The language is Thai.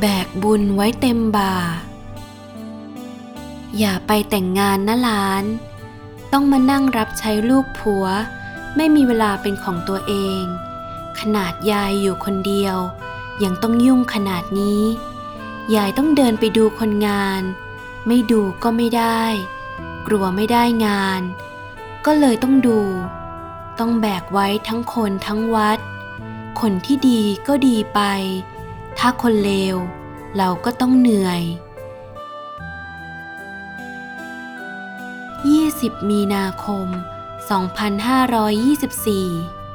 แบกบุญไว้เต็มบ่า อย่าไปแต่งงานนะหลาน ต้องมานั่งรับใช้ลูกผัว ไม่มีเวลาเป็นของตัวเอง ขนาดยายอยู่คนเดียว ยังต้องยุ่งขนาดนี้ ยายต้องเดินไปดูคนงาน ไม่ดูก็ไม่ได้ กลัวไม่ได้งาน ก็เลยต้องดู ต้องแบกไว้ทั้งคนทั้งวัด คนที่ดีก็ดีไป ถ้าคนเลว เราก็ต้องเหนื่อย 20 มีนาคม 2524